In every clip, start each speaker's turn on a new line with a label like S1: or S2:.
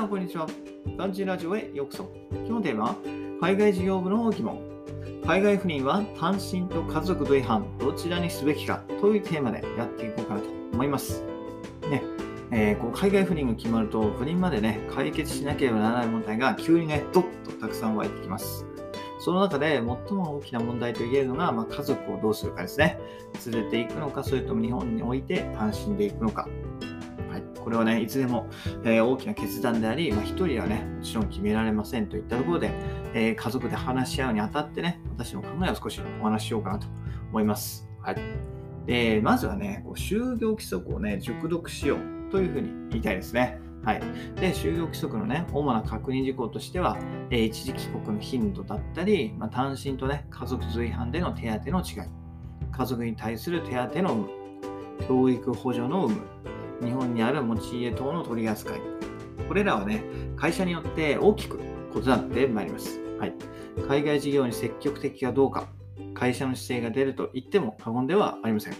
S1: さん、こんにちは。ランチラジオへようこそ。今日のテーマは、海外事業部の疑問。海外赴任は単身と家族同違反、どちらにすべきかというテーマでやっていこうかなと思います。ねえー、こう海外赴任が決まると、赴任までね、解決しなければならない問題が急にね、ドッとたくさん湧いてきます。その中で最も大きな問題と言えるのが、まあ、家族をどうするかですね。連れていくのか、それとも日本において単身で行くのか。これはね、いつでも、えー、大きな決断であり、まあ、人はね、もちろん決められませんといったところで、えー、家族で話し合うにあたってね、私の考えを少しお話ししようかなと思います。はい。で、まずはね、こう就業規則をね、熟読しようというふうに言いたいですね。はい、で就業規則の、ね、主な確認事項としては、えー、一時帰国の頻度だったり、まあ、単身と、ね、家族随伴での手当の違い、家族に対する手当の有無、教育補助の有無、日本にある持ち家等の取り扱い、これらはね、会社によって大きく異なってまいります。はい、海外事業に積極的かどうか、会社の姿勢が出ると言っても過言ではありません。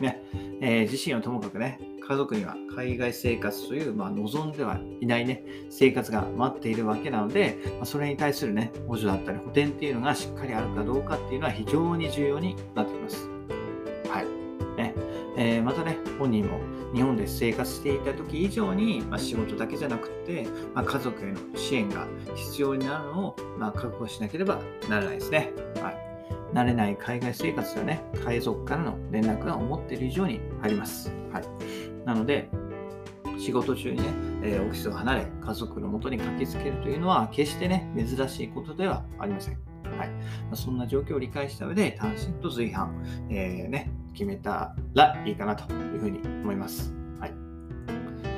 S1: ねえー、自身はともかくね、家族には海外生活という、まあ、望んではいないね、生活が待っているわけなので、まあ、それに対するね、補助だったり補填っていうのがしっかりあるかどうかっていうのは非常に重要になってきます。はい。ねえー、またね、本人も日本で生活していた時以上に、まあ、仕事だけじゃなくて、まあ、家族への支援が必要になるのを、まあ、覚悟しなければならないですね。はい。慣れない海外生活ではね、海賊からの連絡が思っている以上にあります。はい。なので、仕事中にね、えー、オフィスを離れ、家族のもとに駆けつけるというのは、決してね、珍しいことではありません。はい。そんな状況を理解した上で、単身と随伴、えー、ね、決めたらいいかなというふうに思います。はい。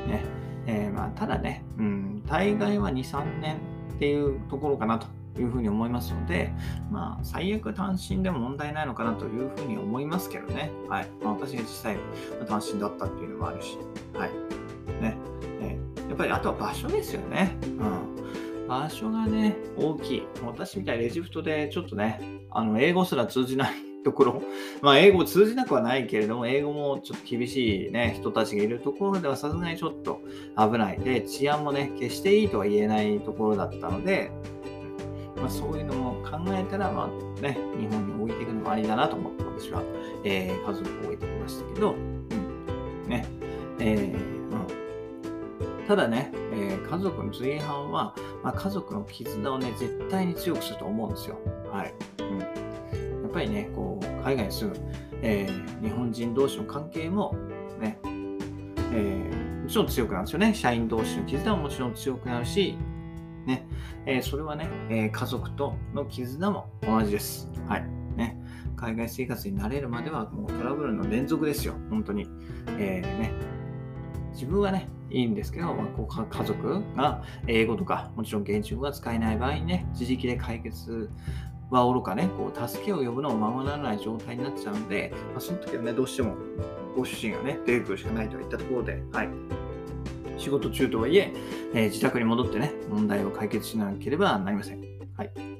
S1: ね。えー、まあ、ただね、うん、大概は2、3年っていうところかなというふうに思いますので、まあ、最悪単身でも問題ないのかなというふうに思いますけどね。はい。まあ、私が実際単身だったっていうのもあるし、はい。ね。えやっぱりあとは場所ですよね。うん。場所がね、大きい。私みたいにレジフトでちょっとね、あの、英語すら通じないところ、まあ、英語通じなくはないけれども、英語もちょっと厳しいね、人たちがいるところではさすがにちょっと危ない。で、治安もね、決していいとは言えないところだったので、まあ、そういうのも考えたら、まあね、日本に置いていくのもありだなと思って私は、えー、家族を置いてきましたけど、うん、ね、えー、うん、ただね、えー、家族の随伴は、まあ、家族の絆をね、絶対に強くすると思うんですよ。はい。うん、ぱりね、こう、海外に住む、えー、日本人同士の関係も、ね、えー、もちろん強くなるんですよね。社員同士の絆ももちろん強くなるし、ね、えー、それはね、えー、家族との絆も同じです。はい。ね、海外生活に慣れるまではもうトラブルの連続ですよ。本当に。えー、ね、自分はね、いいんですけど、まあ、こう家族が英語とか、もちろん現地語が使えない場合にね、自力で解決はおろかね、こう助けを呼ぶのを守らない状態になっちゃうんで、まあ、その時はね、どうしてもご主人がね、出てくるしかないといったところで、はい。仕事中とはいええー、自宅に戻ってね、問題を解決しなければなりません。はい。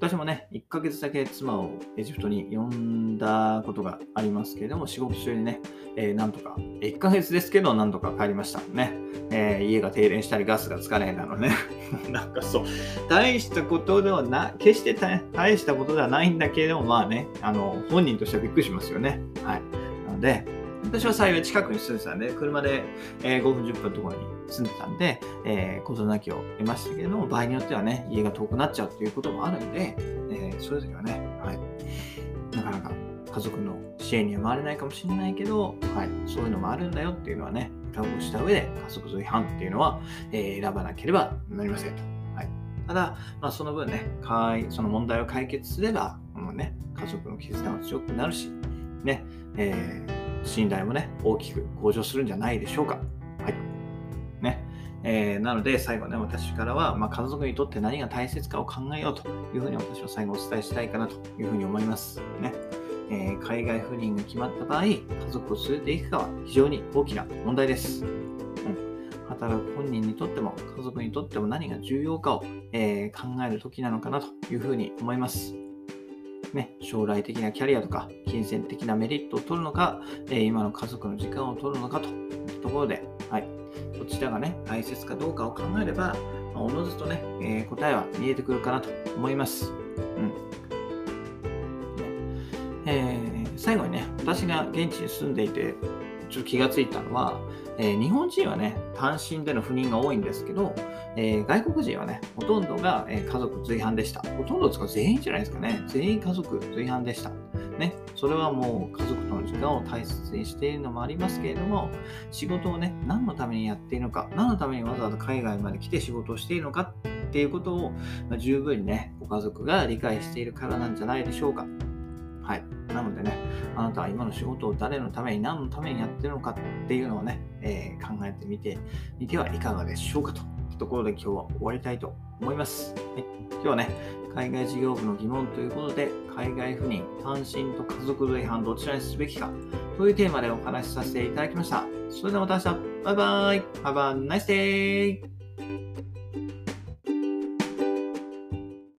S1: 私もね、1ヶ月だけ妻をエジプトに呼んだことがありますけれども、仕事中にね、えー、なんとか、1ヶ月ですけど、なんとか帰りましたね。えー、家が停電したり、ガスがつかないなのね。なんかそう、大したことではな、決して大したことではないんだけれども、まあね、あの、本人としてはびっくりしますよね。はい。なので、私は幸い近くに住んでたんで、車で、え5分、10分のところに住んでたんで、えー、事なきを得ましたけれども、場合によってはね、家が遠くなっちゃうっていうこともあるんで、えー、そういう時はね、はい、なかなか家族の支援には回れないかもしれないけど、はい、そういうのもあるんだよっていうのはね、覚悟した上で家族随伴っていうのは、えー、選ばなければなりませんと。はい、ただ、まあ、その分ね、かいその問題を解決すれば、もうね、家族の絆は強くなるし、ね、えー信頼もね、大きく向上するんじゃないでしょうか。はい。ね。えー、なので、最後ね、私からは、まあ、家族にとって何が大切かを考えようというふうに私は最後お伝えしたいかなというふうに思います。ね。えー、海外赴任が決まった場合、家族を連れていくかは非常に大きな問題です。うん、働く本人にとっても、家族にとっても何が重要かを、えー、考える時なのかなというふうに思います。ね、将来的なキャリアとか、金銭的なメリットを取るのか、え今の家族の時間を取るのかというところで、はい。どちらがね、大切かどうかを考えれば、まあ、おのずとね、えー、答えは見えてくるかなと思います。うん。えー、最後にね、私が現地に住んでいて、ちょっと気がついたのは、えー、日本人はね、単身での不妊が多いんですけど、えー、外国人はね、ほとんどが、え家族随伴でした。ほとんどですか全員じゃないですかね。全員家族随伴でした。ね、それはもう家族との時間を大切にしているのもありますけれども、仕事をね、何のためにやっているのか、何のためにわざわざ海外まで来て仕事をしているのかっていうことを、ま十分にね、ご家族が理解しているからなんじゃないでしょうか。はい。なのでね、あなたは今の仕事を誰のために何のためにやってるのかっていうのをね、えー、考えてみてみてはいかがでしょうかというところで今日は終わりたいと思います。はい、今日はね、海外事業部の疑問ということで、海外赴任、単身と家族類反どちらにすべきかというテーマでお話しさせていただきました。それではまた明日、バイバイ !Have a nice day!